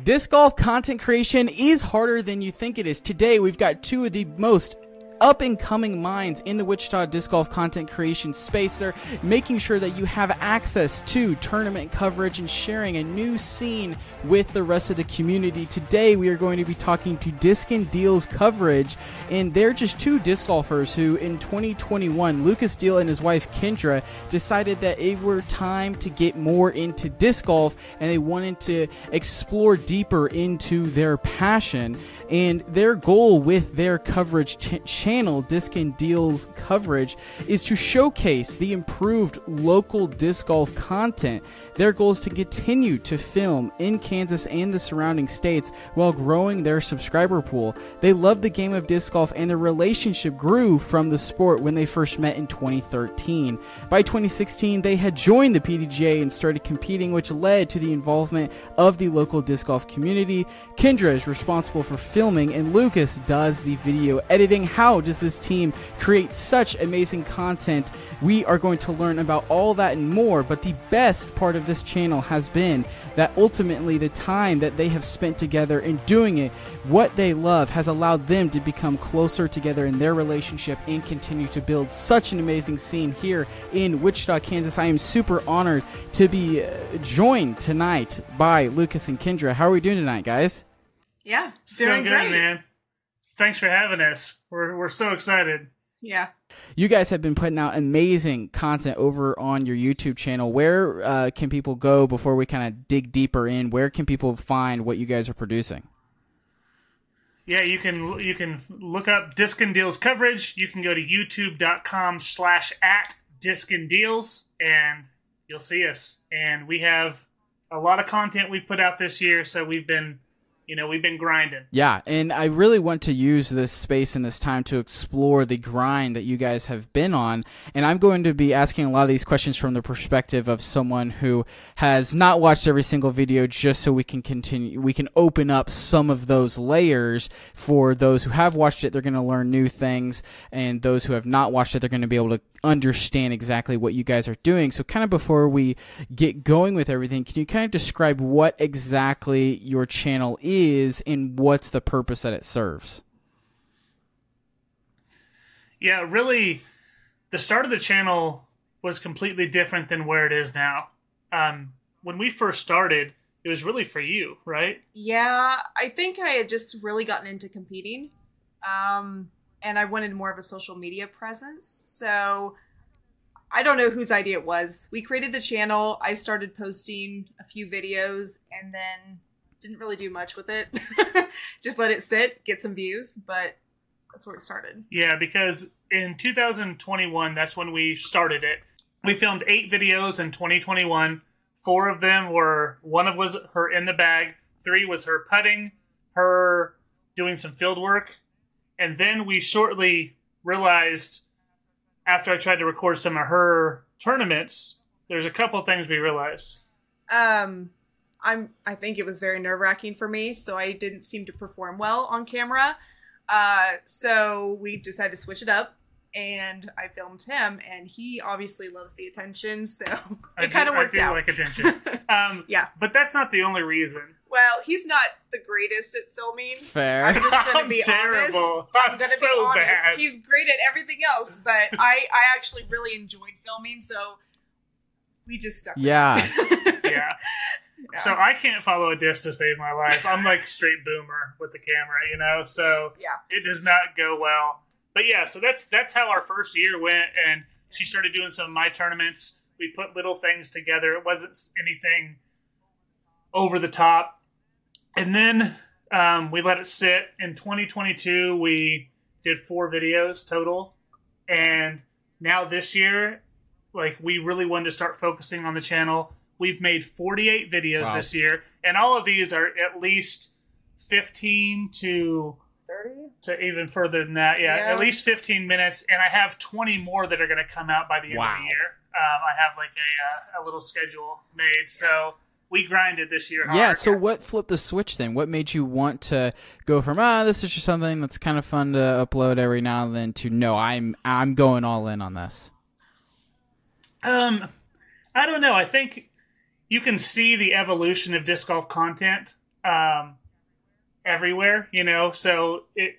Disc golf content creation is harder than you think it is. Today, we've got two of the most up and coming minds in the Wichita disc golf content creation space. They're making sure that you have access to tournament coverage and sharing a new scene with the rest of the community. Today, we are going to be talking to Disc and Deals coverage, and they're just two disc golfers who, in 2021, Lucas Deal and his wife Kendra decided that it were time to get more into disc golf and they wanted to explore deeper into their passion. And their goal with their coverage ch- channel, Disc and Deals coverage, is to showcase the improved local disc golf content. Their goal is to continue to film in Kansas and the surrounding states while growing their subscriber pool. They love the game of disc golf and their relationship grew from the sport when they first met in 2013. By 2016, they had joined the PDGA and started competing, which led to the involvement of the local disc golf community. Kendra is responsible for filming, and Lucas does the video editing. How does this team create such amazing content? We are going to learn about all that and more, but the best part of this channel has been that ultimately the time that they have spent together in doing it, what they love, has allowed them to become closer together in their relationship and continue to build such an amazing scene here in Wichita, Kansas. I am super honored to be uh, joined tonight by Lucas and Kendra. How are we doing tonight, guys? Yeah, So doing good, great. man. Thanks for having us. We're we're so excited. Yeah. You guys have been putting out amazing content over on your YouTube channel. Where uh, can people go before we kind of dig deeper in? Where can people find what you guys are producing? Yeah, you can you can look up Disc and Deals coverage. You can go to youtube.com slash at Disc and Deals and you'll see us. And we have a lot of content we put out this year, so we've been you know, we've been grinding. Yeah, and I really want to use this space and this time to explore the grind that you guys have been on. And I'm going to be asking a lot of these questions from the perspective of someone who has not watched every single video just so we can continue we can open up some of those layers for those who have watched it, they're going to learn new things and those who have not watched it, they're going to be able to understand exactly what you guys are doing. So kind of before we get going with everything, can you kind of describe what exactly your channel is and what's the purpose that it serves? Yeah, really the start of the channel was completely different than where it is now. Um, when we first started, it was really for you, right? Yeah, I think I had just really gotten into competing. Um, and I wanted more of a social media presence. So I don't know whose idea it was. We created the channel. I started posting a few videos and then didn't really do much with it. just let it sit, get some views, but that's where it started. Yeah, because in 2021, that's when we started it. We filmed eight videos in 2021. Four of them were one of was her in the bag, three was her putting, her doing some field work, and then we shortly realized after I tried to record some of her tournaments, there's a couple things we realized. Um, I'm. I think it was very nerve wracking for me, so I didn't seem to perform well on camera. Uh, so we decided to switch it up, and I filmed him, and he obviously loves the attention, so I it kind of do- worked I do out. like attention. Um, Yeah. but that's not the only reason. well, he's not the greatest at filming. Fair. I'm just gonna I'm be terrible. honest. I'm gonna so be honest. bad. He's great at everything else, but I I actually really enjoyed filming, so we just stuck. with Yeah. it. yeah. So I can't follow a disc to save my life. I'm like straight boomer with the camera, you know. So Yeah. it does not go well. But yeah, so that's that's how our first year went, and she started doing some of my tournaments. We put little things together. It wasn't anything over the top, and then um, we let it sit. In 2022, we did four videos total, and now this year, like we really wanted to start focusing on the channel. We've made 48 videos Wow. this year, and all of these are at least 15 to Thirty. to even further than that. Yeah, Yeah. at least 15 minutes, and I have 20 more that are going to come out by the end of the year. Um, I have like a, uh, a little schedule made, so we grinded this year. Hard. Yeah, so what flipped the switch then? What made you want to go from ah this is just something that's kind of fun to upload every now and then to no, I'm I'm going all in on this. Um, I don't know. I think you can see the evolution of disc golf content um, everywhere, you know. So it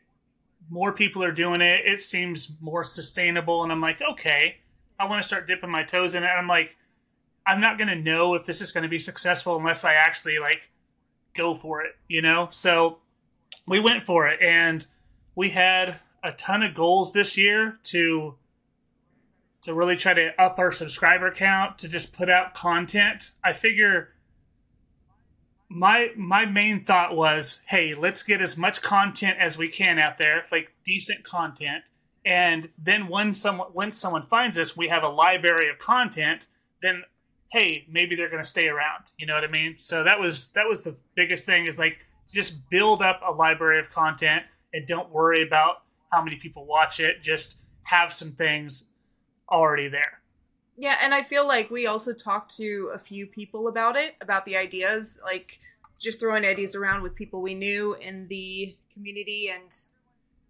more people are doing it. It seems more sustainable, and I'm like, okay, I want to start dipping my toes in it. I'm like, I'm not gonna know if this is gonna be successful unless I actually like go for it, you know. So we went for it, and we had a ton of goals this year to to really try to up our subscriber count to just put out content. I figure my my main thought was, hey, let's get as much content as we can out there, like decent content. And then when someone when someone finds us, we have a library of content, then hey, maybe they're going to stay around. You know what I mean? So that was that was the biggest thing is like just build up a library of content and don't worry about how many people watch it. Just have some things already there. Yeah, and I feel like we also talked to a few people about it, about the ideas, like just throwing ideas around with people we knew in the community, and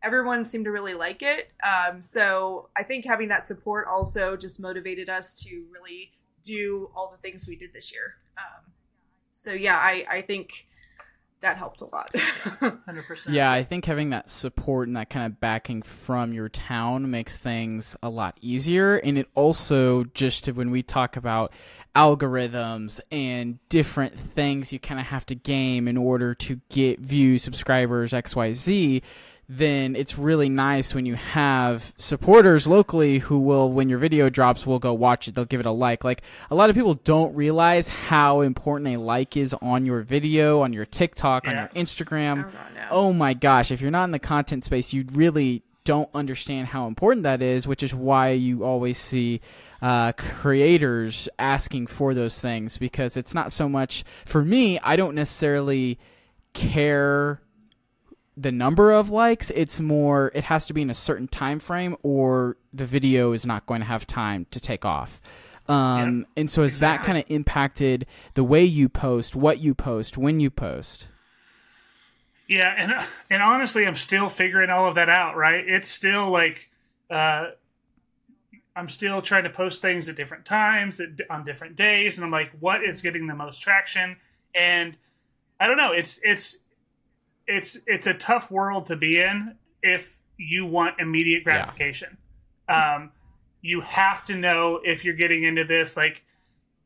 everyone seemed to really like it. Um, so I think having that support also just motivated us to really do all the things we did this year. Um, so yeah, I, I think that helped a lot. 100%. Yeah, I think having that support and that kind of backing from your town makes things a lot easier. And it also, just when we talk about algorithms and different things you kind of have to game in order to get views, subscribers, XYZ, then it's really nice when you have supporters locally who will, when your video drops, will go watch it. They'll give it a like. Like a lot of people don't realize how important a like is on your video, on your TikTok, on your Instagram. Oh, no. Oh my gosh, if you're not in the content space, you really don't understand how important that is, which is why you always see uh, creators asking for those things because it's not so much for me. I don't necessarily care the number of likes it's more it has to be in a certain time frame or the video is not going to have time to take off um, Yep, and so has that kind of impacted the way you post what you post when you post Yeah, and and honestly, I'm still figuring all of that out. Right? It's still like uh, I'm still trying to post things at different times at, on different days, and I'm like, what is getting the most traction? And I don't know. It's it's it's it's a tough world to be in if you want immediate gratification. Um, you have to know if you're getting into this. Like,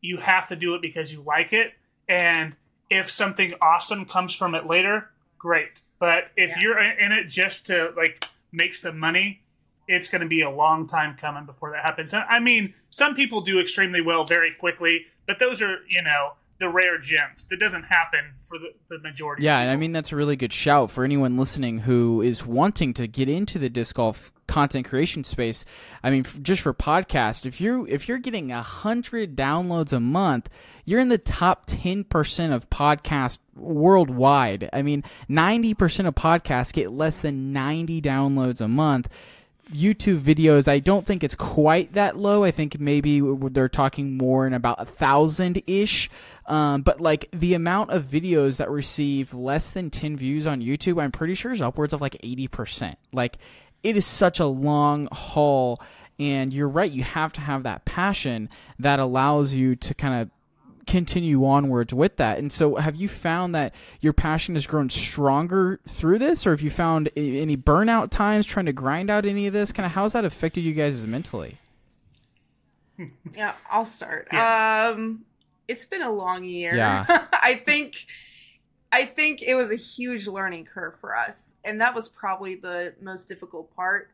you have to do it because you like it, and if something awesome comes from it later, great. But if Yeah. you're in it just to like make some money, it's going to be a long time coming before that happens. I mean, some people do extremely well very quickly, but those are you know the rare gems. That doesn't happen for the, the majority. Yeah, and I mean that's a really good shout for anyone listening who is wanting to get into the disc golf content creation space. I mean, f- just for podcast, if you if you're getting a hundred downloads a month, you're in the top ten percent of podcasts worldwide. I mean, ninety percent of podcasts get less than ninety downloads a month. YouTube videos, I don't think it's quite that low. I think maybe they're talking more in about a thousand ish. Um, but like the amount of videos that receive less than 10 views on YouTube, I'm pretty sure is upwards of like 80%. Like it is such a long haul. And you're right, you have to have that passion that allows you to kind of continue onwards with that. And so, have you found that your passion has grown stronger through this, or have you found any burnout times trying to grind out any of this? Kind of, how's that affected you guys mentally? Yeah, I'll start. Yeah. Um it's been a long year. Yeah. I think I think it was a huge learning curve for us, and that was probably the most difficult part.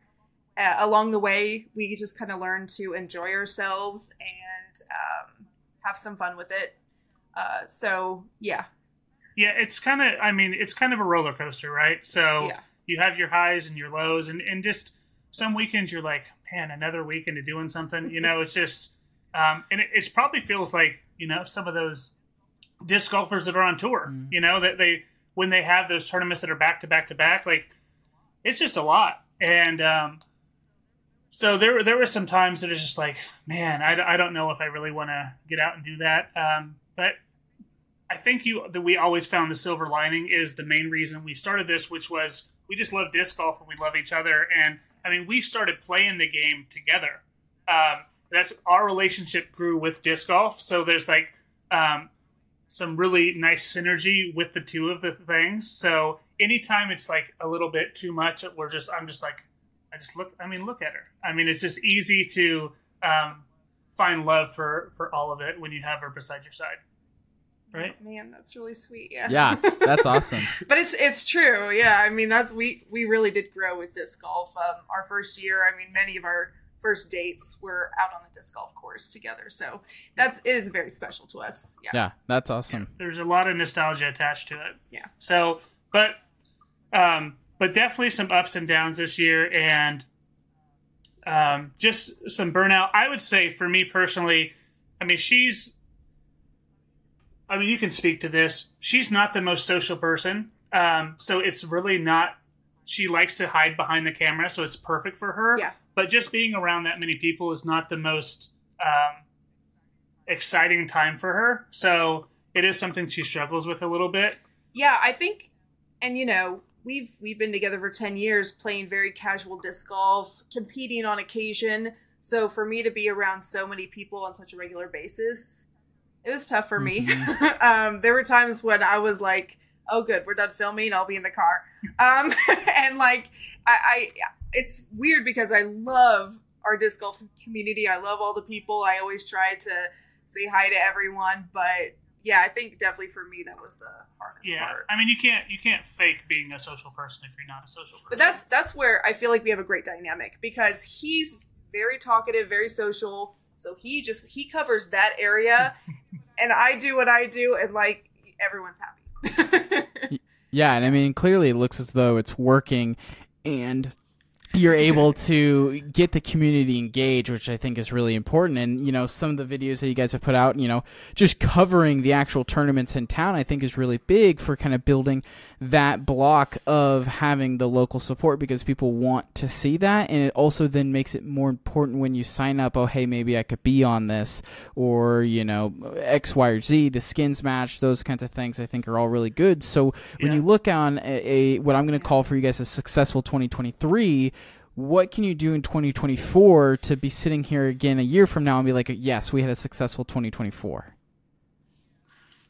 Uh, along the way, we just kind of learned to enjoy ourselves and um, have some fun with it. Uh, so yeah, Yeah, it's kind of. I mean, it's kind of a roller coaster, right? So yeah, you have your highs and your lows, and and just some weekends you're like, man, another weekend of doing something. You know, it's just, um, and it it's probably feels like you know some of those disc golfers that are on tour. Mm. You know that they when they have those tournaments that are back to back to back, like it's just a lot, and um, so there were there were some times that it's just like, man, I, I don't know if I really want to get out and do that, um, but I think you that we always found the silver lining is the main reason we started this, which was we just love disc golf and we love each other. And I mean, we started playing the game together. Um, that's our relationship grew with disc golf. So there's like um, some really nice synergy with the two of the things. So anytime it's like a little bit too much, we're just I'm just like I just look. I mean, look at her. I mean, it's just easy to um, find love for for all of it when you have her beside your side. Right? Man, that's really sweet. Yeah. Yeah, that's awesome. but it's it's true. Yeah, I mean that's we we really did grow with disc golf. Um, our first year, I mean, many of our first dates were out on the disc golf course together. So that's it is very special to us. Yeah. Yeah, that's awesome. There's a lot of nostalgia attached to it. Yeah. So, but um, but definitely some ups and downs this year, and um, just some burnout. I would say for me personally, I mean, she's. I mean, you can speak to this. She's not the most social person, um, so it's really not. She likes to hide behind the camera, so it's perfect for her. Yeah. But just being around that many people is not the most um, exciting time for her. So it is something she struggles with a little bit. Yeah, I think, and you know, we've we've been together for 10 years playing very casual disc golf competing on occasion. So for me to be around so many people on such a regular basis it was tough for me. Um, there were times when i was like oh good we're done filming i'll be in the car. Um, and like I, I it's weird because i love our disc golf community. I love all the people. I always try to say hi to everyone but yeah, I think definitely for me that was the hardest Yeah, part. I mean, you can't you can't fake being a social person if you're not a social person. But that's that's where I feel like we have a great dynamic because he's very talkative, very social. So he just he covers that area, and I do what I do, and like everyone's happy. Yeah, and I mean, clearly it looks as though it's working, and you're able to get the community engaged, which I think is really important. And, you know, some of the videos that you guys have put out, you know, just covering the actual tournaments in town, I think is really big for kind of building that block of having the local support because people want to see that. And it also then makes it more important when you sign up, oh, hey, maybe I could be on this, or, you know, X, Y, or Z, the skins match, those kinds of things I think are all really good. So when Yeah. you look on a, a what I'm going to call for you guys a successful 2023, what can you do in 2024 to be sitting here again a year from now and be like, yes, we had a successful 2024?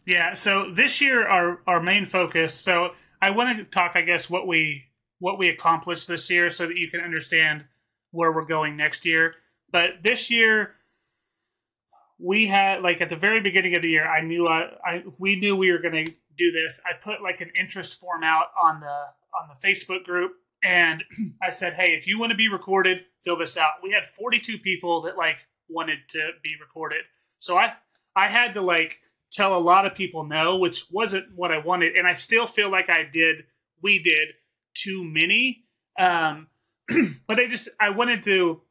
Yeah, so this year our our main focus. So I want to talk, I guess, what we what we accomplished this year, so that you can understand where we're going next year. But this year, we had like at the very beginning of the year, I knew I, I we knew we were going to do this. I put like an interest form out on the on the Facebook group, and I said, "Hey, if you want to be recorded, fill this out." We had 42 people that like wanted to be recorded, so I I had to like tell a lot of people no, which wasn't what I wanted, and I still feel like I did. We did too many, um, but I just I wanted to.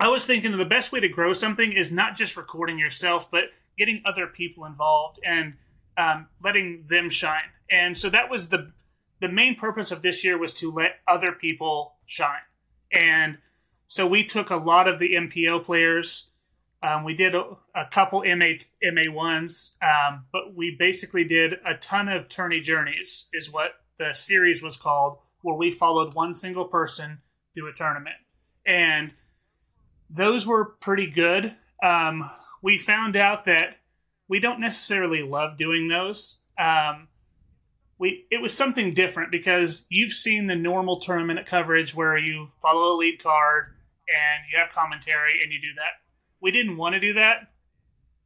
I was thinking the best way to grow something is not just recording yourself, but getting other people involved and um, letting them shine. And so that was the the main purpose of this year was to let other people shine. And so we took a lot of the MPO players. Um, we did a, a couple MA MA ones, um, but we basically did a ton of tourney journeys, is what the series was called, where we followed one single person through a tournament, and those were pretty good. Um, we found out that we don't necessarily love doing those. Um, we it was something different because you've seen the normal tournament coverage where you follow a lead card and you have commentary and you do that. We didn't want to do that,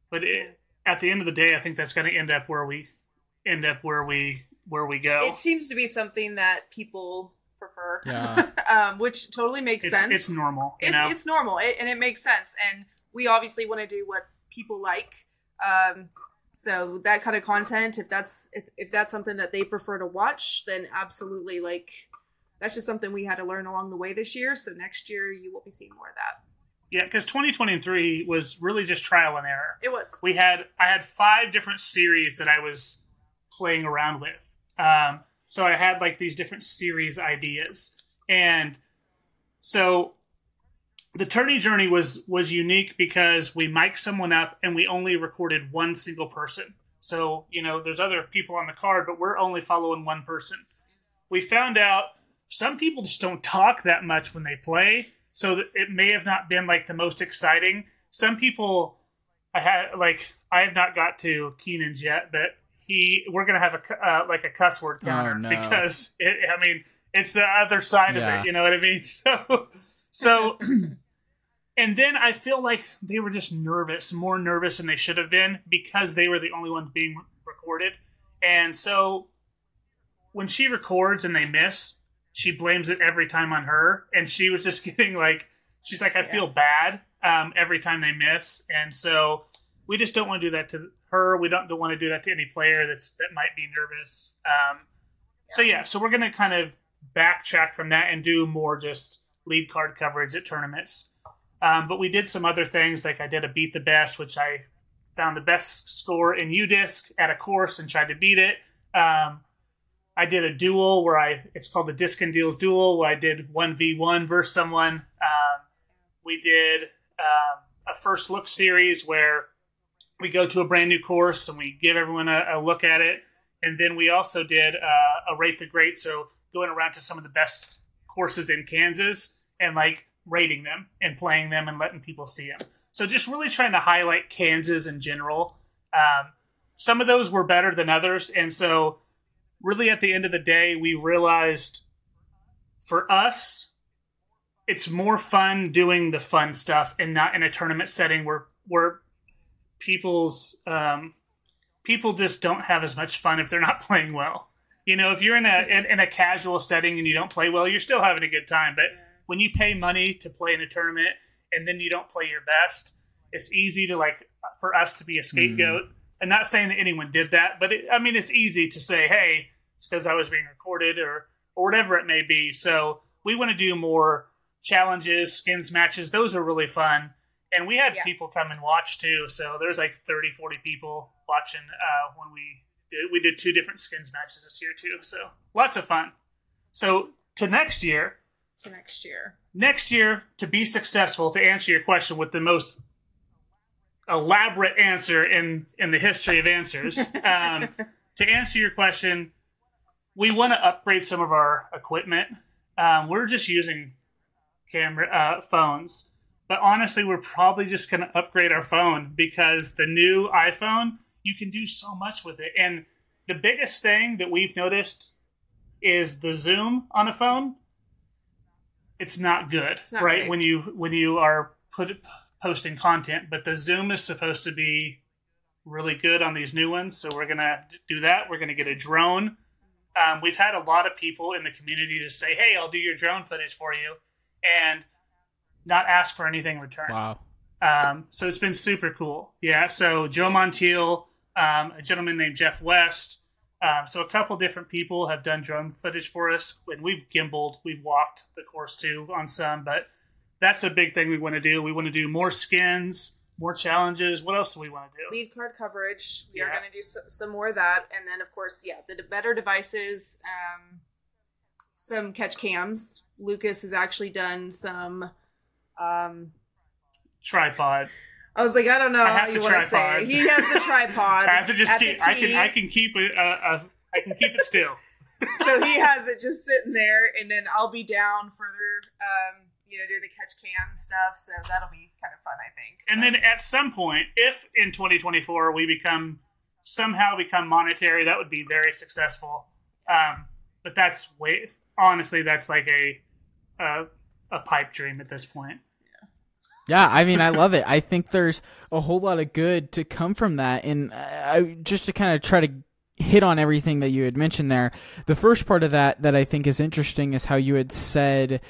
but it, at the end of the day, I think that's going to end up where we end up where we where we go. It seems to be something that people prefer, Yeah. um, which totally makes It's, sense. it's normal, you it's, know. it's normal it, and it makes sense and we obviously want to do what people like um, so that kind of content if that's if, if that's something that they prefer to watch then absolutely like that's just something we had to learn along the way this year so next year you will be seeing more of that yeah, because 2023 was really just trial and error. it was we had I had five different series that I was playing around with. Um, so I had like these different series ideas, and so the tourney journey was was unique because we mic'd someone up and we only recorded one single person. So you know, there's other people on the card, but we're only following one person. We found out some people just don't talk that much when they play, so it may have not been like the most exciting. Some people I had like I have not got to Keenan's yet, but he we're gonna have a uh, like a cuss word counter Oh, no. because it, I mean it's the other side Yeah. of it. You know what I mean? So so. And then I feel like they were just nervous, more nervous than they should have been because they were the only ones being recorded. And so when she records and they miss, she blames it every time on her. And she was just getting like, she's like, I feel bad um, every time they miss. And so we just don't want to do that to her. We don't, don't want to do that to any player that's that might be nervous. Um, So yeah, so we're gonna kind of backtrack from that and do more just lead card coverage at tournaments. Um, but we did some other things, like I did a beat the best, which I found the best score in UDisc at a course and tried to beat it. Um, I did a duel where I it's called the Disc and Deals duel, where I did one v one versus someone. Um, we did um, a first look series where we go to a brand new course and we give everyone a, a look at it, and then we also did uh, a rate the great, so going around to some of the best courses in Kansas and like rating them and playing them and letting people see them. So just really trying to highlight Kansas in general. Um, some of those were better than others, and so really at the end of the day, we realized for us, it's more fun doing the fun stuff and not in a tournament setting where where people's um, people just don't have as much fun if they're not playing well. You know, if you're in a in, in a casual setting and you don't play well, you're still having a good time. But when you pay money to play in a tournament and then you don't play your best, it's easy to like for us to be a scapegoat. And not saying that anyone did that, but it, I mean, it's easy to say, "Hey, it's because I was being recorded," or or whatever it may be. So we want to do more challenges, skins matches. Those are really fun. And we had Yeah. people come and watch too. So there's like 30, 40 people watching uh, when we did. We did two different skins matches this year too. So lots of fun. So to next year, to next year. next year to be successful to answer your question with the most elaborate answer in in the history of answers um, to answer your question we want to upgrade some of our equipment um, we're just using camera uh, phones but honestly we're probably just going to upgrade our phone because the new iphone you can do so much with it and the biggest thing that we've noticed is the zoom on a phone it's not good not right great. when you when you are put posting content but the zoom is supposed to be really good on these new ones so we're gonna do that we're gonna get a drone um, we've had a lot of people in the community to say hey i'll do your drone footage for you and not ask for anything in return Wow. um, so it's been super cool. Yeah. So Joe Montiel, um, a gentleman named Jeff West. Um, so a couple different people have done drone footage for us, and we've gimbaled, we've walked the course too on some, but that's a big thing we want to do. We want to do more skins, more challenges. What else do we want to do? Lead card coverage. We are going to do so, some more of that, and then of course, yeah, the better devices. Um, some catch cams. Lucas has actually done some. Um, Tripod. I was like, I don't know I how you want to say. it. He has the tripod. I have to just keep. I can. I can keep it. Uh, uh, I can keep it still. so he has it just sitting there, and then I'll be down further, um, you know, doing the catch cam stuff. So that'll be kind of fun, I think. And then at some point, if in 2024 we become somehow become monetary, that would be very successful. Um, but that's way honestly, that's like a a, a pipe dream at this point. Yeah, I mean, I love it. I think there's a whole lot of good to come from that. And I, just to kind of try to hit on everything that you had mentioned there, the first part of that that I think is interesting is how you had said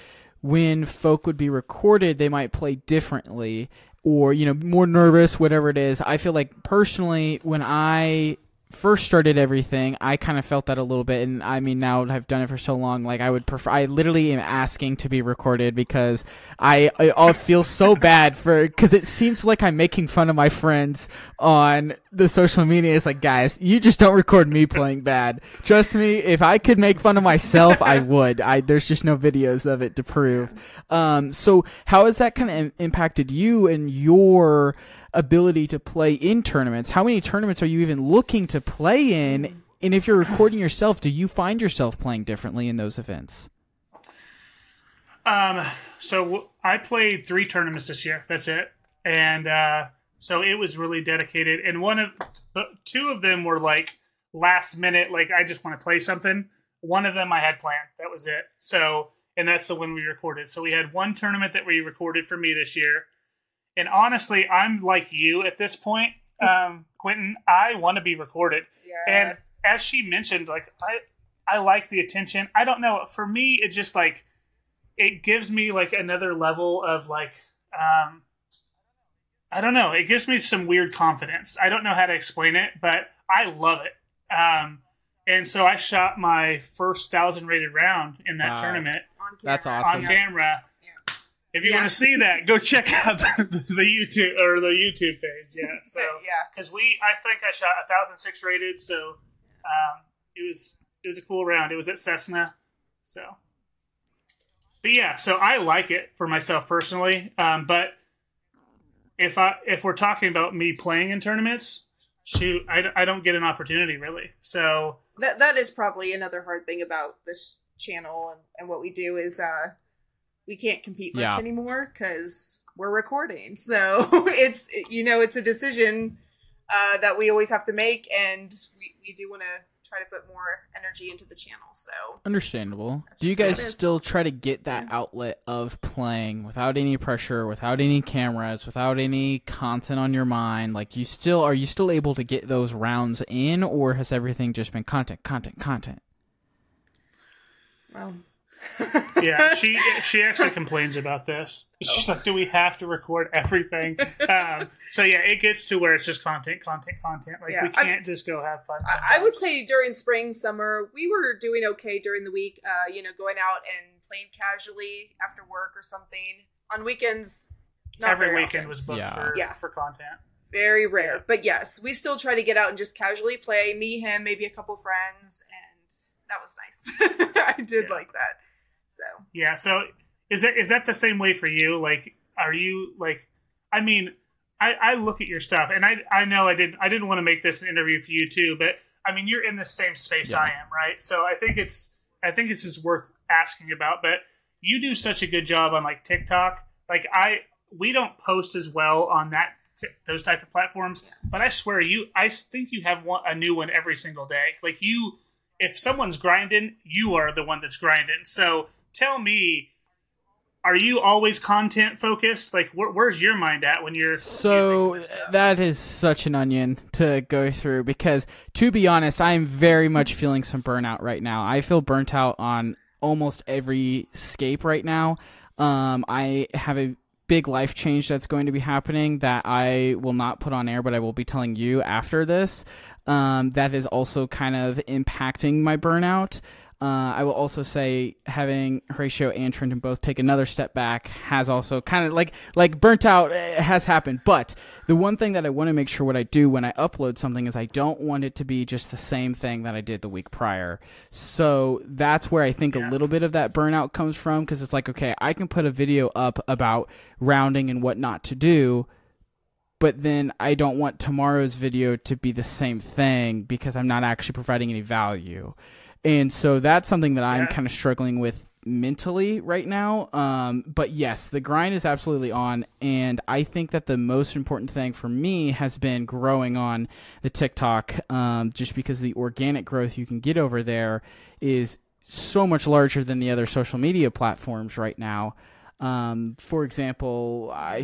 when folk would be recorded, they might play differently or, you know, more nervous, whatever it is. I feel like personally, when I first started everything, I kind of felt that a little bit, and I mean now I've done it for so long. Like I would prefer, I literally am asking to be recorded because I I, feel so bad for because it seems like I'm making fun of my friends on the social media. It's like guys, you just don't record me playing bad. Trust me, if I could make fun of myself, I would. I there's just no videos of it to prove. Um, so how has that kind of im- impacted you and your ability to play in tournaments? How many tournaments are you even looking to play in? And if you're recording yourself, do you find yourself playing differently in those events? Um, so I played three tournaments this year. That's it, and uh, so it was really dedicated. And one of, two of them were like last minute, like I just want to play something. One of them I had planned. That was it. So, and that's the one we recorded. So we had one tournament that we recorded for me this year. And honestly, I'm like you at this point, um, Quentin. I want to be recorded. Yeah. And as she mentioned, like I, I like the attention. I don't know. For me, it just like it gives me like another level of like um I don't know. It gives me some weird confidence. I don't know how to explain it, but I love it. Um and so I shot my first thousand rated round in that Wow. tournament on camera. That's on awesome. camera. If you Yeah. want to see that, go check out the, the YouTube or the YouTube page. Yeah. So yeah. because we I think I shot a thousand six rated, so um, it was it was a cool round. It was at Cessna, so. But yeah, so I like it for myself personally. Um, but if I if we're talking about me playing in tournaments, shoot, I, I don't get an opportunity really. So that that is probably another hard thing about this channel and, and what we do is uh we can't compete much Yeah. anymore because we're recording so it's you know it's a decision uh that we always have to make and we, we do want to try to put more energy into the channel so Understandable. Do you guys still try to get that outlet of playing without any pressure, without any cameras, without any content on your mind? Like you still are you still able to get those rounds in or has everything just been content, content, content? well yeah, she she actually complains about this. She's like, "Do we have to record everything?" Um, so yeah, it gets to where it's just content, content, content. Like Yeah, we can't just go have fun. I, I would say during spring, summer, we were doing okay during the week. Uh, you know, going out and playing casually after work or something. On weekends, not every very weekend often. was booked Yeah. for Yeah. for content. very rare. Yeah. But yes, we still try to get out and just casually play. Me, him, maybe a couple friends, and that was nice. I did Yeah. like that. So Yeah. So is that is that the same way for you? Like, are you like? I mean, I, I look at your stuff, and I I know I didn't I didn't want to make this an interview for you too, but I mean, you're in the same space Yeah. I am, right? So I think it's I think this is worth asking about. But you do such a good job on like TikTok. Like I we don't post as well on that those type of platforms, but I swear you I think you have one, a new one every single day. Like you, if someone's grinding, you are the one that's grinding. So tell me. Are you always content focused? Like, where, where's your mind at when you're So you're thinking this stuff? that is such an onion to go through because to be honest, I am very much feeling some burnout right now. I feel burnt out on almost every scape right now. Um, I have a big life change that's going to be happening that I will not put on air, but I will be telling you after this. Um, that is also kind of impacting my burnout. Uh, I will also say having Horatio and Trenton both take another step back has also kind of like like burnt out eh, has happened. But the one thing that I want to make sure what I do when I upload something is I don't want it to be just the same thing that I did the week prior. So that's where I think Yeah. a little bit of that burnout comes from because it's like okay, I can put a video up about rounding and what not to do, but then I don't want tomorrow's video to be the same thing because I'm not actually providing any value. And so that's something that I'm Yeah. kind of struggling with mentally right now. Um, but yes, the grind is absolutely on. And I think that the most important thing for me has been growing on the TikTok, um, just because the organic growth you can get over there is so much larger than the other social media platforms right now. Um, for example, I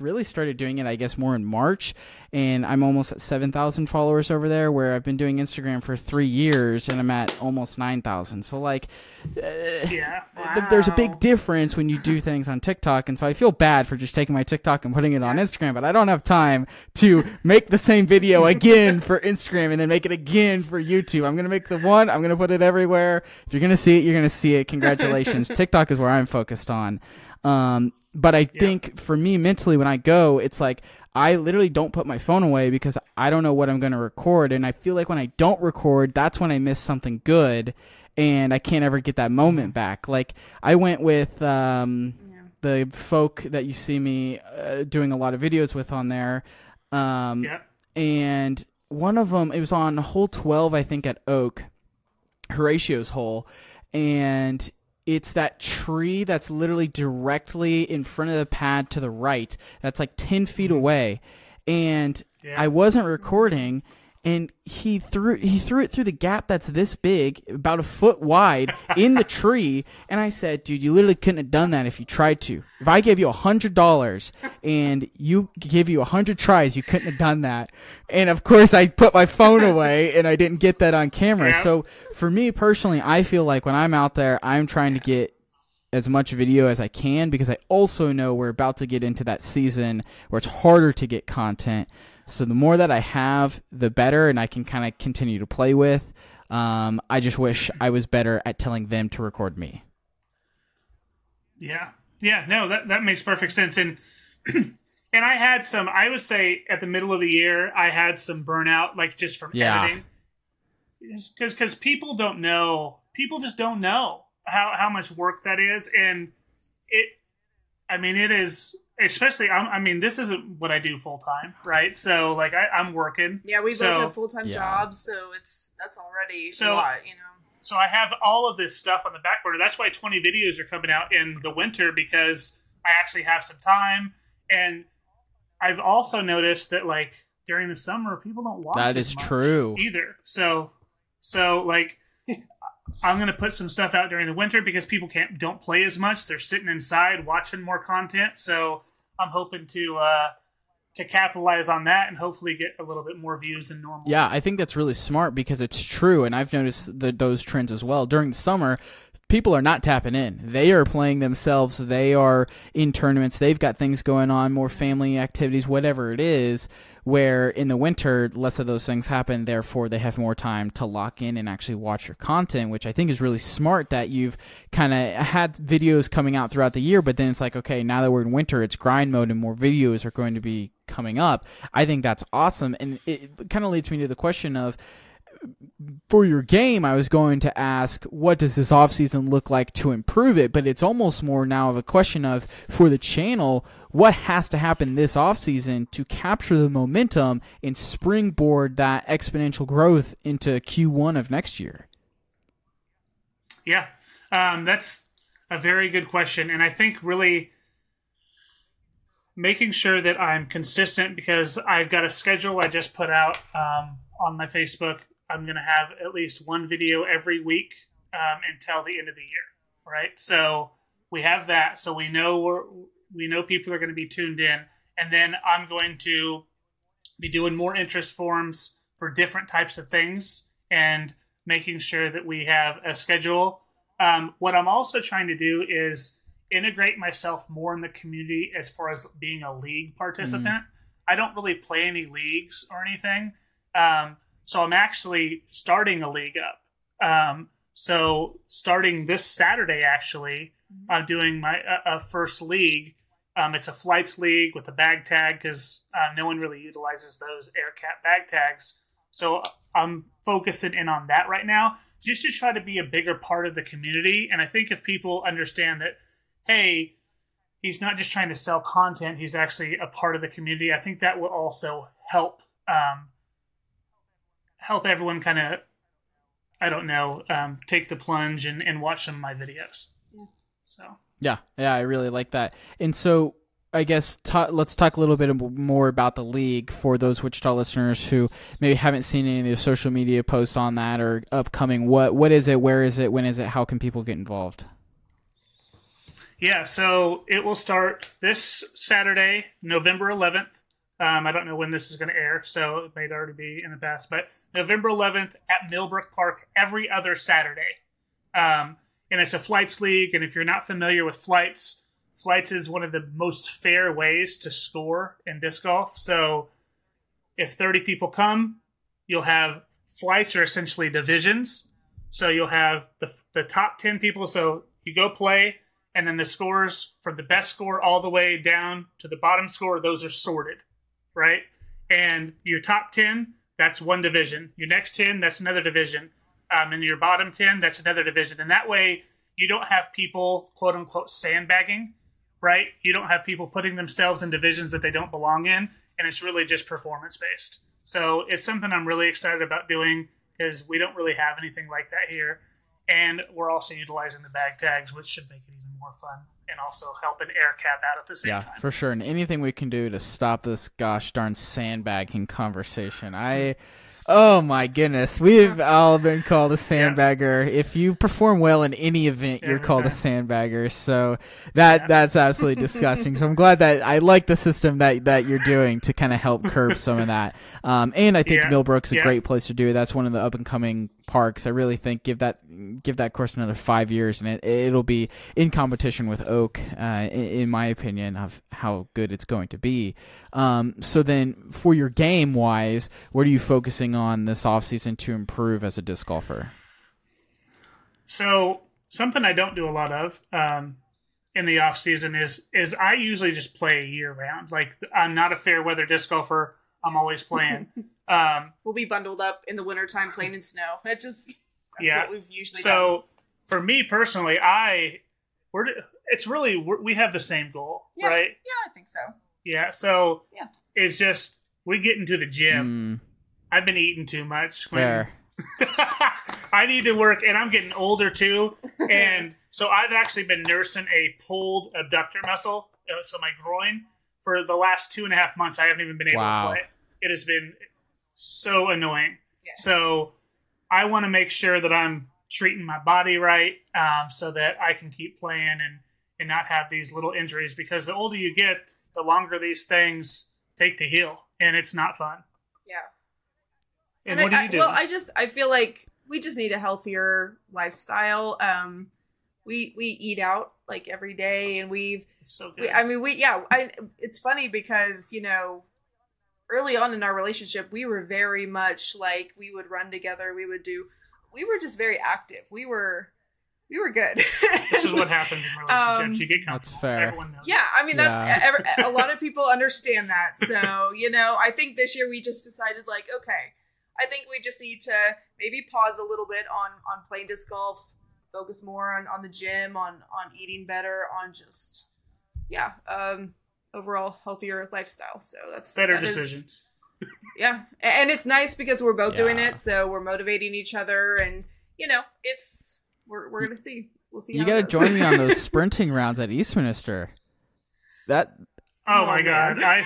really started doing it, I guess, more in March, and I'm almost at 7,000 followers over there, where I've been doing Instagram for three years, and I'm at almost 9,000. So, like, yeah, th- there's a big difference when you do things on TikTok, and so I feel bad for just taking my TikTok and putting it on Instagram, but I don't have time to make the same video again for Instagram and then make it again for YouTube. I'm gonna make the one, I'm gonna put it everywhere. If you're gonna see it, you're gonna see it. Congratulations. TikTok is where I'm focused on. Um, but I think for me mentally, when I go, it's like I literally don't put my phone away because I don't know what I'm going to record. And I feel like when I don't record, that's when I miss something good and I can't ever get that moment back. Like I went with um, the folk that you see me uh, doing a lot of videos with on there. Um, yeah. and one of them it was on hole 12 i think at oak horatio's hole and it's that tree that's literally directly in front of the pad to the right. That's like 10 feet mm-hmm. away. And Yeah. i wasn't recording and he threw he threw it through the gap that's this big, about a foot wide, in the tree. And I said, "Dude, you literally couldn't have done that if you tried to. If I gave you a hundred dollars and you gave you a hundred tries, you couldn't have done that." And of course, I put my phone away and I didn't get that on camera. Yeah. So for me personally, I feel like when I'm out there, I'm trying to get as much video as I can because I also know we're about to get into that season where it's harder to get content. So the more that I have, the better, and I can kind of continue to play with. Um, I just wish I was better at telling them to record me. Yeah. Yeah, no, that that makes perfect sense. And and I had some I would say at the middle of the year I had some burnout like just from Yeah. editing. Cuz cuz people don't know. People just don't know how how much work that is and it I mean it is especially I'm, I mean this isn't what I do full time, right? So like I, I'm working. Yeah, we So- both have full time Yeah. jobs, so it's that's already So- a lot, you know. so I have all of this stuff on the back burner. That's why 20 videos are coming out in the winter because I actually have some time. And I've also noticed that like during the summer, people don't watch. That as is much true. either. So, so like. I'm gonna put some stuff out during the winter because people can't don't play as much. They're sitting inside watching more content. So I'm hoping to uh, to capitalize on that and hopefully get a little bit more views than normal. Yeah, I think that's really smart because it's true, and I've noticed the, those trends as well. During the summer, people are not tapping in. They are playing themselves. They are in tournaments. They've got things going on, more family activities, whatever it is. Where in the winter, less of those things happen. Therefore, they have more time to lock in and actually watch your content, which I think is really smart. That you've kind of had videos coming out throughout the year, but then it's like, okay, now that we're in winter, it's grind mode, and more videos are going to be coming up. I think that's awesome, and it kind of leads me to the question of for your game, I was going to ask, what does this offseason look like to improve it? But it's almost more now of a question of, for the channel, what has to happen this offseason to capture the momentum and springboard that exponential growth into Q1 of next year? Yeah, um, that's a very good question, and I think really making sure that I'm consistent because I've got a schedule I just put out um, on my Facebook. I'm going to have at least one video every week um, until the end of the year, right? So we have that, so we know we're, we know people are going to be tuned in, and then I'm going to be doing more interest forms for different types of things and making sure that we have a schedule. Um, what I'm also trying to do is integrate myself more in the community as far as being a league participant. I don't really play any leagues or anything. Um, so I'm actually starting a league up. Um, so starting this Saturday, actually, I'm doing my uh, uh, first league. Um, it's a flights league with a bag tag because uh, no one really utilizes those AirCat bag tags. So I'm focusing in on that right now, just to try to be a bigger part of the community. And I think if people understand that, hey, he's not just trying to sell content; he's actually a part of the community. I think that will also help um, help everyone kind of, I don't know, um, take the plunge and, and watch some of my videos. Yeah. So Yeah, yeah, I really like that. And so I guess ta let's talk a little bit more about the league for those Wichita listeners who maybe haven't seen any of the social media posts on that or upcoming. What what is it? Where is it? When is it? How can people get involved? Yeah, so it will start this Saturday, November 11th. Um, I don't know when this is going to air, so it may already be in the past, but November 11th at Millbrook Park every other Saturday. Um, and it's a flights league, and if you're not familiar with flights, flights is one of the most fair ways to score in disc golf. So if 30 people come, you'll have flights are essentially divisions. So you'll have the, the top 10 people. So you go play, and then the scores from the best score all the way down to the bottom score, those are sorted, right? And your top 10, that's one division. Your next 10, that's another division. Um, and your bottom 10, that's another division. And that way, you don't have people, quote unquote, sandbagging, right? You don't have people putting themselves in divisions that they don't belong in. And it's really just performance based. So it's something I'm really excited about doing because we don't really have anything like that here. And we're also utilizing the bag tags, which should make it even more fun and also help an air cap out at the same Yeah, time. for sure. And anything we can do to stop this gosh darn sandbagging conversation. I Oh my goodness, we've all been called a sandbagger. If you perform well in any event, you're called a sandbagger. So that Yeah. that's absolutely disgusting. So I'm glad that I like the system that that you're doing to kind of help curb some of that. Um, and I think Yeah. Millbrook's a Yeah. great place to do it. That's one of the up and coming parks. I really think give that give that course another five years, and it it'll be in competition with Oak, uh, in, in my opinion, of how good it's going to be. Um, so then, for your game wise, what are you focusing on this off season to improve as a disc golfer? So something I don't do a lot of um, in the off season is is I usually just play year round. Like I'm not a fair weather disc golfer. I'm always playing. um, We'll be bundled up in the wintertime playing in snow. It just that's Yeah. what we've usually done. so for me personally, I we're it's really we're, we have the same goal, Yeah. right? Yeah, I think so. Yeah. So Yeah. it's just we get into the gym. Mm, I've been eating too much. when- fair. I need to work, and I'm getting older too. And so I've actually been nursing a pulled abductor muscle, uh, so my groin, for the last two and a half months. I haven't even been able Wow. to play. It has been so annoying. Yeah. So I want to make sure that I'm treating my body right, um, so that I can keep playing and and not have these little injuries. Because the older you get, the longer these things take to heal, and it's not fun. Yeah. And, I- what do you do? Well, I just I feel like we just need a healthier lifestyle. Um, we we eat out like every day, and we've so good. we, I mean we yeah. I it's funny because you know early on in our relationship we were very much like we would run together. We would do. We were just very active. We were we were good. this is what happens in relationships. Um, you get That's fair. Everyone knows. Yeah, I mean that's Yeah. ever, a lot of people understand that. So you know, I think this year we just decided like, okay, I think we just need to maybe pause a little bit on on playing disc golf, focus more on on the gym, on on eating better, on just yeah, um, overall healthier lifestyle. So that's Better that is- decisions. yeah, and it's nice because we're both doing it, so we're motivating each other, and you know, it's we're we're gonna see. We'll see. You how got to join me on those sprinting rounds at Eastminster. That Oh, Oh, my god. I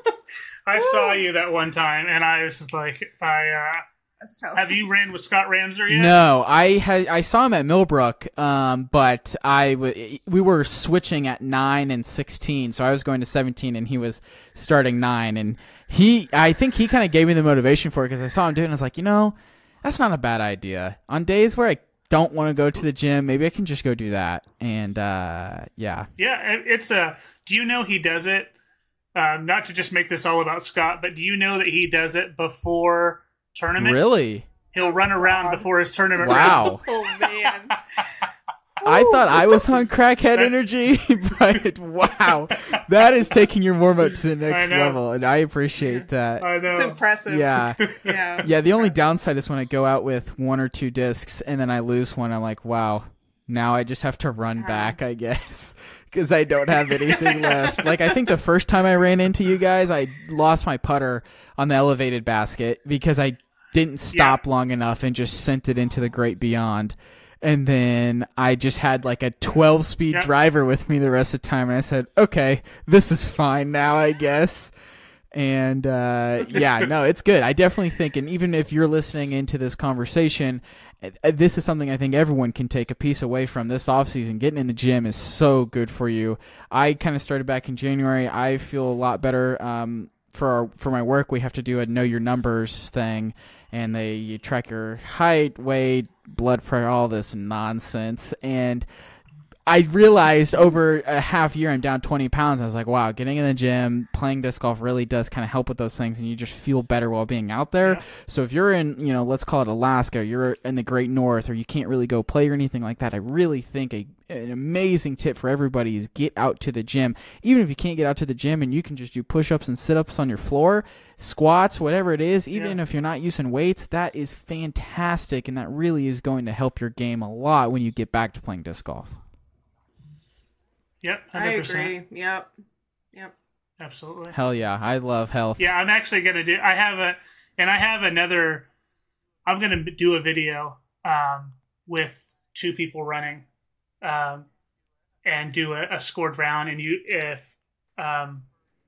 I saw you that one time and I was just like I uh That's tough. have you ran with Scott Ramser yet? No, I had I saw him at Millbrook, um, but I w- we were switching at nine and sixteen, so I was going to seventeen, and he was starting nine, and he I think he kind of gave me the motivation for it because I saw him doing. it, and I was like, you know, that's not a bad idea. On days where I don't want to go to the gym, maybe I can just go do that, and uh, yeah, Yeah, it's a do you know he does it um, not to just make this all about Scott, but do you know that he does it before tournaments? really, He'll run around God. before his tournament. wow. oh man. I thought I was on crackhead That's- energy, but wow, that is taking your warm up to the next level, and I appreciate that. I know. It's impressive. Yeah. Yeah. Yeah, the only impressive. downside is when I go out with one or two discs and then I lose one, I'm like, wow, now I just have to run Uh-huh. back, I guess, because I don't have anything left. Like, I think the first time I ran into you guys, I lost my putter on the elevated basket because I didn't stop long enough and just sent it into the great beyond. And then I just had like a 12 speed driver with me the rest of the time. And I said, okay, this is fine now, I guess and uh, yeah, no, it's good. I definitely think, and even if you're listening into this conversation, this is something I think everyone can take a piece away from this offseason. Getting in the gym is so good for you. I kind of started back in January. I feel a lot better. Um, for our, for my work, we have to do a know your numbers thing, and they you track your height, weight, blood pressure, all this nonsense, and I realized over a half year I'm down 20 pounds. I was like, wow, getting in the gym, playing disc golf really does kind of help with those things, and you just feel better while being out there. Yeah. So if you're in, you know, let's call it Alaska, you're in the Great North, or you can't really go play or anything like that, I really think a an amazing tip for everybody is get out to the gym. Even if you can't get out to the gym and you can just do push-ups and sit-ups on your floor, squats, whatever it is, even Yeah. if you're not using weights, that is fantastic, and that really is going to help your game a lot when you get back to playing disc golf. Yep, I 100%. agree. Yep. Yep. Absolutely. Hell yeah, I love health. Yeah, I'm actually gonna do. I have a, and I have another. I'm gonna do a video um, with two people running, um, and do a, a scored round. And you, if um,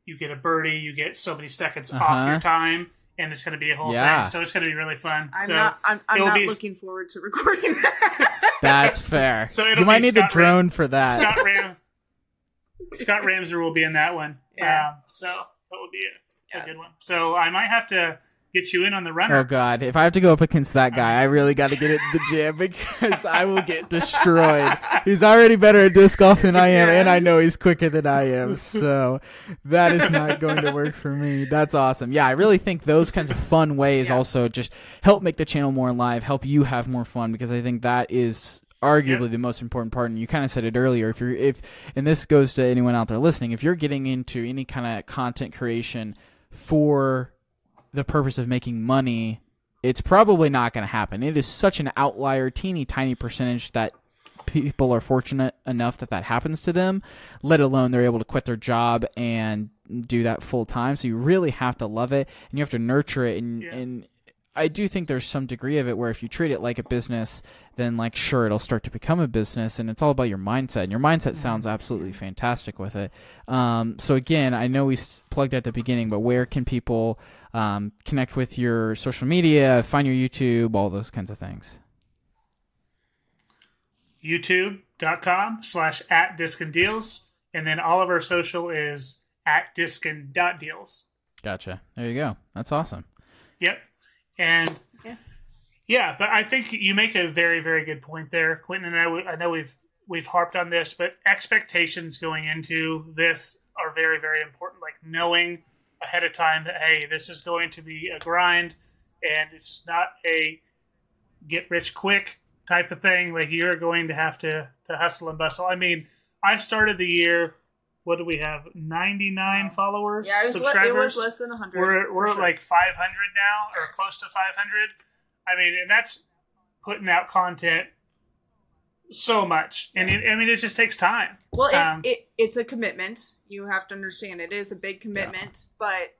you get a birdie, you get so many seconds off Uh-huh. your time. and it's going to be a whole Yeah. thing. So it's going to be really fun. I'm so not. I'm, I'm not be- looking forward to recording that. That's fair. So it'll you might be need the Scott drone for that. Scott Ram, Scott Ramser will be in that one. Yeah. Um, so that will be a, a good one. So I might have to get you in on the runner. Oh god, if I have to go up against that guy, I really got to get it in the jam because I will get destroyed. He's already better at disc golf than I am, Yeah. and I know he's quicker than I am. So that is not going to work for me. That's awesome. Yeah, I really think those kinds of fun ways Yeah. also just help make the channel more alive, help you have more fun because I think that is arguably Yep. the most important part and you kind of said it earlier if you're if and this goes to anyone out there listening if you're getting into any kind of content creation for the purpose of making money, it's probably not going to happen. It is such an outlier, teeny tiny percentage that people are fortunate enough that that happens to them, let alone they're able to quit their job and do that full time. So you really have to love it and you have to nurture it. And, Yeah. and I do think there's some degree of it where if you treat it like a business, then like sure it'll start to become a business, and it's all about your mindset. And your mindset sounds absolutely fantastic with it. Um, so again, I know we s- plugged at the beginning, but where can people um, connect with your social media, find your YouTube, all those kinds of things? youtube.com slash at diskin deals and then all of our social is at discin dot deals Gotcha. There you go. That's awesome. yep and Yeah. yeah but i think you make a very very good point there quentin and i, w- I know we've we've harped on this but expectations going into this are very very important like knowing ahead of time that hey this is going to be a grind and it's not a get rich quick type of thing. Like you're going to have to to hustle and bustle. I mean, I started the year. What do we have? Ninety nine followers, yeah, it was, le- subscribers. it was less than 100. we're we're sure. like five hundred now, or close to five hundred. I mean, and that's putting out content so much, and it, I mean, it just takes time. Well, it's Um, it, it's a commitment. You have to understand it is a big commitment, but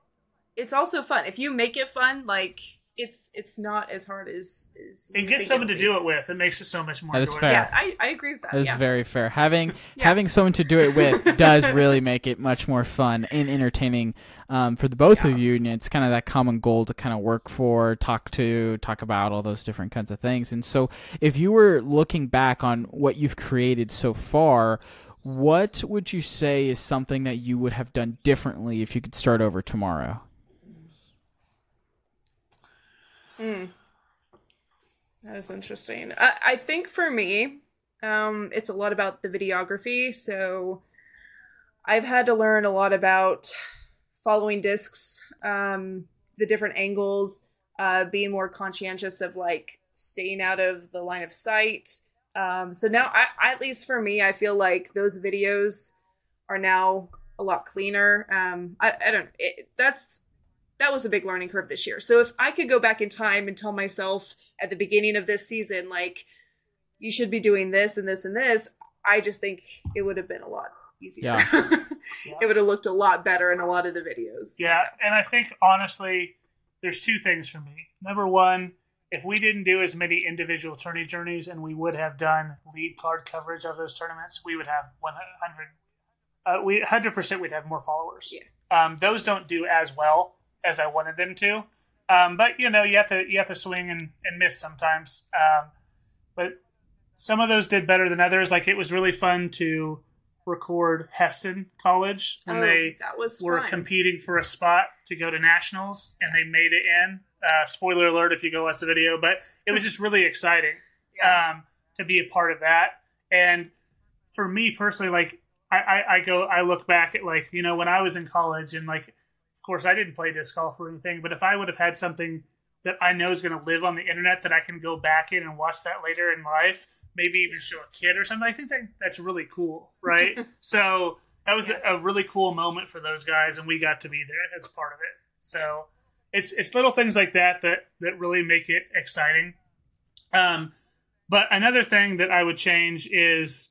it's also fun. If you make it fun, like it's it's not as hard as as And get someone to do it with. It makes it so much more. That is fair. Yeah, I, I agree with that. That is yeah. very fair. Having Yeah. having someone to do it with does really make it much more fun and entertaining um, for the both of you. And it's kind of that common goal to kind of work for, talk to, talk about all those different kinds of things. And so, if you were looking back on what you've created so far, what would you say is something that you would have done differently if you could start over tomorrow? That is interesting. I, I think for me, um, it's a lot about the videography. So I've had to learn a lot about following discs, um, the different angles, uh, being more conscientious of like staying out of the line of sight. Um, so now, I, at least for me, I feel like those videos are now a lot cleaner. Um, I, I don't. It, that's that was a big learning curve this year. So if I could go back in time and tell myself at the beginning of this season, like you should be doing this and this and this, I just think it would have been a lot easier. Yeah. it would have looked a lot better in a lot of the videos. Yeah, and I think honestly, there's two things for me. Number one, if we didn't do as many individual tourney journeys and we would have done lead card coverage of those tournaments, we would have 100. Uh, we 100% we'd have more followers. Yeah. Um, those don't do as well as I wanted them to. Um, but you know, you have to you have to swing and, and miss sometimes. Um, but some of those did better than others. Like it was really fun to record Hesston College when Oh, they were fun. competing for a spot to go to nationals, and they made it in. Uh, spoiler alert if you go watch the video, but it was just really exciting Yeah. um, to be a part of that. And for me personally, like I, I, I go, I look back at like you know when I was in college, and like of course I didn't play disc golf or anything, but if I would have had something that I know is going to live on the internet that I can go back in and watch that later in life, maybe even show a kid or something. I think that that's really cool, right? so that was a, a really cool moment for those guys, and we got to be there as part of it. So it's it's little things like that that that really make it exciting. Um, but another thing that I would change is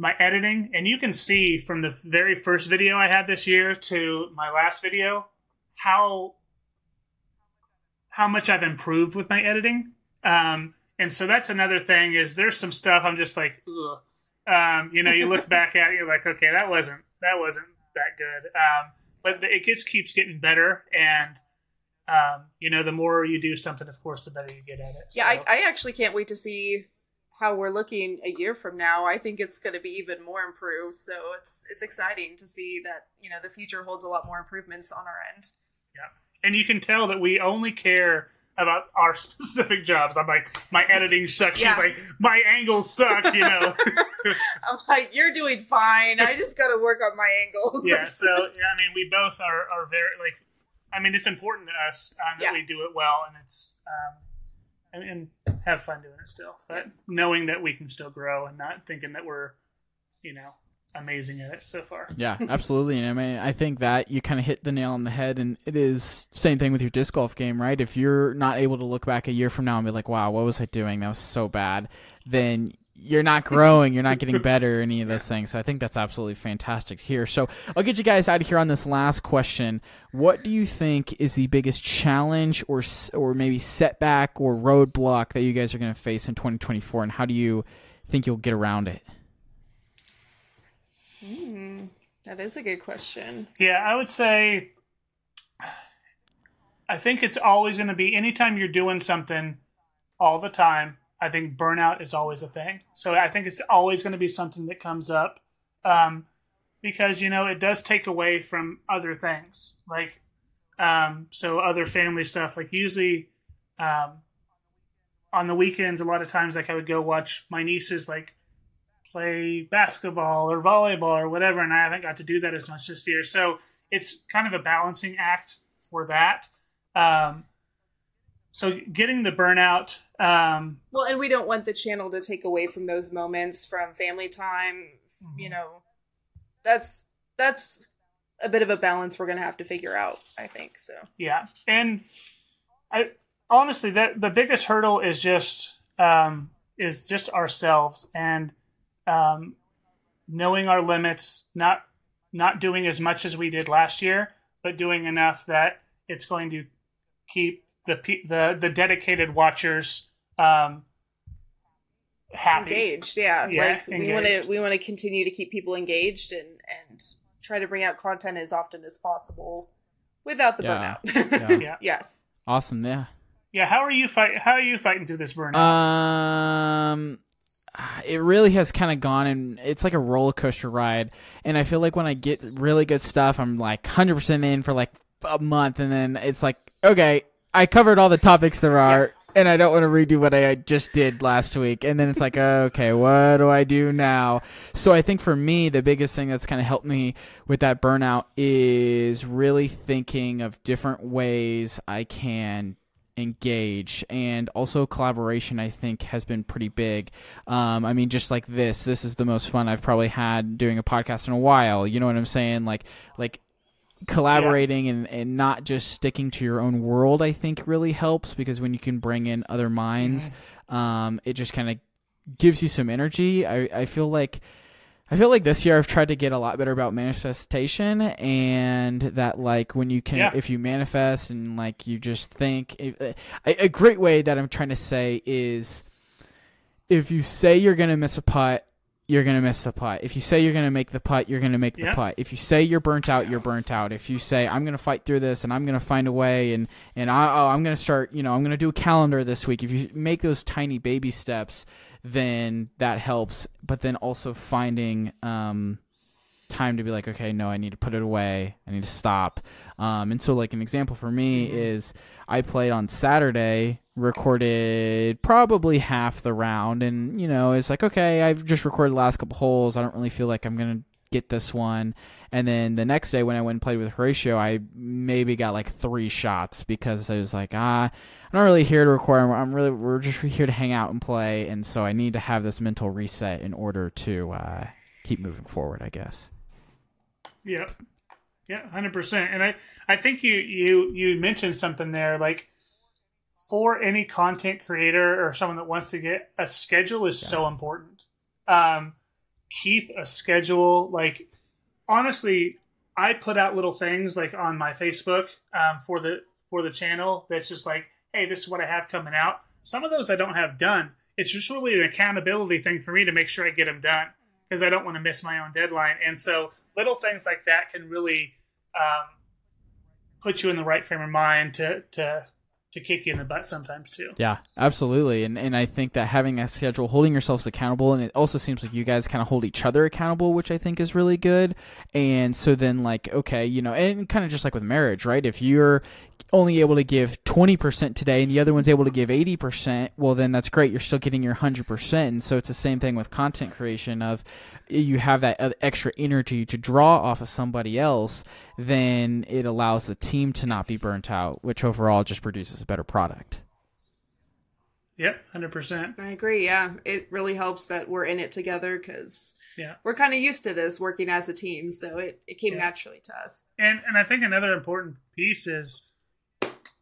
my editing, and you can see from the very first video I had this year to my last video how how much I've improved with my editing. Um, and so that's another thing is there's some stuff I'm just like, ugh. Um, you know, you look back at it, you're like, okay, that wasn't that wasn't that good. Um, but it just keeps getting better, and um, you know, the more you do something, of course, the better you get at it. Yeah, So- I, I actually can't wait to see how we're looking a year from now. I think it's going to be even more improved. So it's it's exciting to see that you know the future holds a lot more improvements on our end. Yeah, and you can tell that we only care about our specific jobs. I'm like, my editing sucks. Yeah. She's like, my angles suck. You know. I'm like, you're doing fine. I just got to work on my angles. yeah. So yeah, I mean, we both are are very like. I mean, it's important to us um, that Yeah. we do it well, and it's um, and, and have fun doing it still. But knowing that we can still grow and not thinking that we're, you know, amazing at it so far. Yeah, absolutely. And I mean, I think that you kind of hit the nail on the head. And it is same thing with your disc golf game, right? If you're not able to look back a year from now and be like, "Wow, what was I doing? That was so bad," then you're not growing, you're not getting better, or any of those things. So I think that's absolutely fantastic here. So I'll get you guys out of here on this last question. What do you think is the biggest challenge or or maybe setback or roadblock that you guys are going to face in 2024, and how do you think you'll get around it? Hmm, that is a good question. Yeah, I would say I think it's always going to be anytime you're doing something all the time, I think burnout is always a thing. So I think it's always going to be something that comes up um, because, you know, it does take away from other things. Like, um, so other family stuff, like usually um, on the weekends, a lot of times, like I would go watch my nieces, like, play basketball or volleyball or whatever, and I haven't got to do that as much this year. So it's kind of a balancing act for that. Um, so getting the burnout, um, Well, and we don't want the channel to take away from those moments from family time. You know, that's that's a bit of a balance we're gonna have to figure out. I think so. yeah, and I honestly, that the biggest hurdle is just um, is just ourselves and um, knowing our limits, not not doing as much as we did last year, but doing enough that it's going to keep the the the dedicated watchers um, happy. Engaged, yeah. Yeah, like we want to we want to continue to keep people engaged and and try to bring out content as often as possible without the Yeah. burnout. Yeah. Yeah, yes. Awesome, yeah. yeah. How are you fight? How are you fighting through this burnout? Um, it really has kind of gone and it's like a roller coaster ride. And I feel like when I get really good stuff, I'm like 100% in for like a month, and then it's like, okay, I covered all the topics there are. And I don't want to redo what I just did last week. And then it's like, okay, what do I do now? So I think for me, the biggest thing that's kind of helped me with that burnout is really thinking of different ways I can engage and also collaboration i think has been pretty big um, i mean just like this this is the most fun i've probably had doing a podcast in a while you know what i'm saying like like collaborating and, and not just sticking to your own world i think really helps because when you can bring in other minds um, it just kind of gives you some energy. I, I feel like I feel like this year I've tried to get a lot better about manifestation and that like when you can Yeah. if you manifest and like you just think a, a great way that I'm trying to say is if you say you're going to miss a putt you're going to miss the putt. If you say you're going to make the putt, you're going to make the Yeah. putt. If you say you're burnt out, you're burnt out. If you say I'm going to fight through this and I'm going to find a way and and I, oh, I'm going to start, you know, I'm going to do a calendar this week. If you make those tiny baby steps, then that helps. But then also finding um, time to be like, okay, no, I need to put it away. I need to stop. Um, and so, like an example for me is I played on Saturday, recorded probably half the round, and you know, it's like, okay, I've just recorded the last couple holes. I don't really feel like I'm gonna get this one. And then the next day when I went and played with Horatio, I maybe got like three shots because I was like, ah, I'm not really here to record. I'm- I'm really, we're just here to hang out and play. And so I need to have this mental reset in order to uh, keep moving forward, I guess. Yep. Yeah, hundred percent. And I, I think you you you mentioned something there. Like for any content creator or someone that wants to get a schedule is so important. Um, keep a schedule. Like honestly, I put out little things like on my Facebook um, for the for the channel. That's just like, hey, this is what I have coming out. Some of those I don't have done. It's just really an accountability thing for me to make sure I get them done because I don't want to miss my own deadline. And so little things like that can really um, put you in the right frame of mind to to to kick you in the butt sometimes too. Yeah, absolutely. And and I think that having a schedule, holding yourselves accountable, and it also seems like you guys kind of hold each other accountable, which I think is really good. And so then like, okay, you know, and kind of just like with marriage, right? If you're only able to give 20% today and the other one's able to give 80%, well then that's great. You're still getting your 100%. And so it's the same thing with content creation of you have that uh, extra energy to draw off of somebody else, then it allows the team to not be burnt out, which overall just produces a better product. Yep, 100%. I agree. Yeah. It really helps that we're in it together cuz Yeah. we're kind of used to this working as a team, so it, it came Yeah. naturally to us. And and I think another important piece is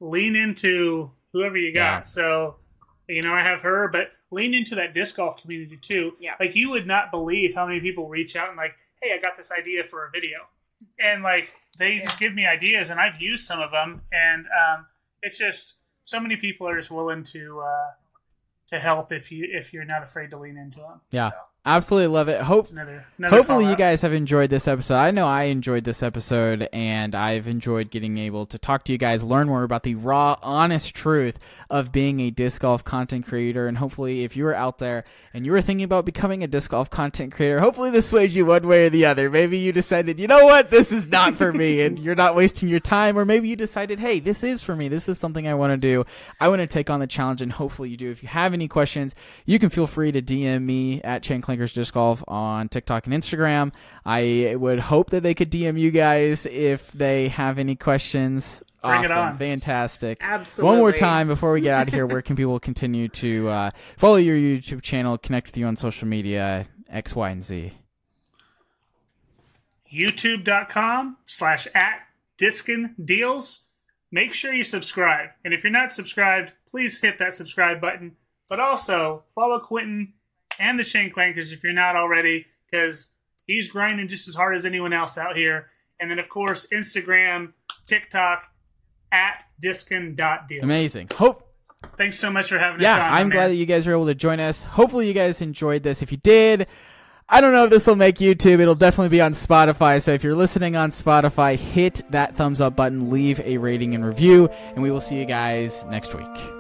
lean into whoever you got. Yeah. So, you know, I have her, but lean into that disc golf community too. Yeah. Like you would not believe how many people reach out and like, hey, I got this idea for a video, and like they just give me ideas, and I've used some of them, and um, it's just so many people are just willing to uh, to help if you if you're not afraid to lean into them. Yeah. So, Absolutely love it. Hope another, another Hopefully, you guys have enjoyed this episode. I know I enjoyed this episode, and I've enjoyed getting able to talk to you guys, learn more about the raw, honest truth of being a disc golf content creator. And hopefully, if you are out there and you were thinking about becoming a disc golf content creator, hopefully this sways you one way or the other. Maybe you decided, you know what, this is not for me, and you're not wasting your time. Or maybe you decided, hey, this is for me. This is something I want to do. I want to take on the challenge, and hopefully you do. If you have any questions, you can feel free to DM me at Chain Clankers Disc Golf on TikTok and Instagram. I would hope that they could DM you guys if they have any questions. Bring it awesome, on. fantastic. Absolutely. One more time before we get out of here, where can people continue to uh, follow your YouTube channel, connect with you on social media, X, Y, and Z? youtube.com slash at diskin deals make sure you subscribe and if you're not subscribed please hit that subscribe button but also follow quentin and the chain clankers if you're not already because he's grinding just as hard as anyone else out here and then of course instagram tiktok at discin.deals Amazing. Hope thanks so much for having us yeah, on I'm glad man. that you guys were able to join us. Hopefully, you guys enjoyed this. If you did, I don't know if this will make YouTube. It'll definitely be on Spotify. So if you're listening on Spotify, hit that thumbs up button, leave a rating and review, and we will see you guys next week.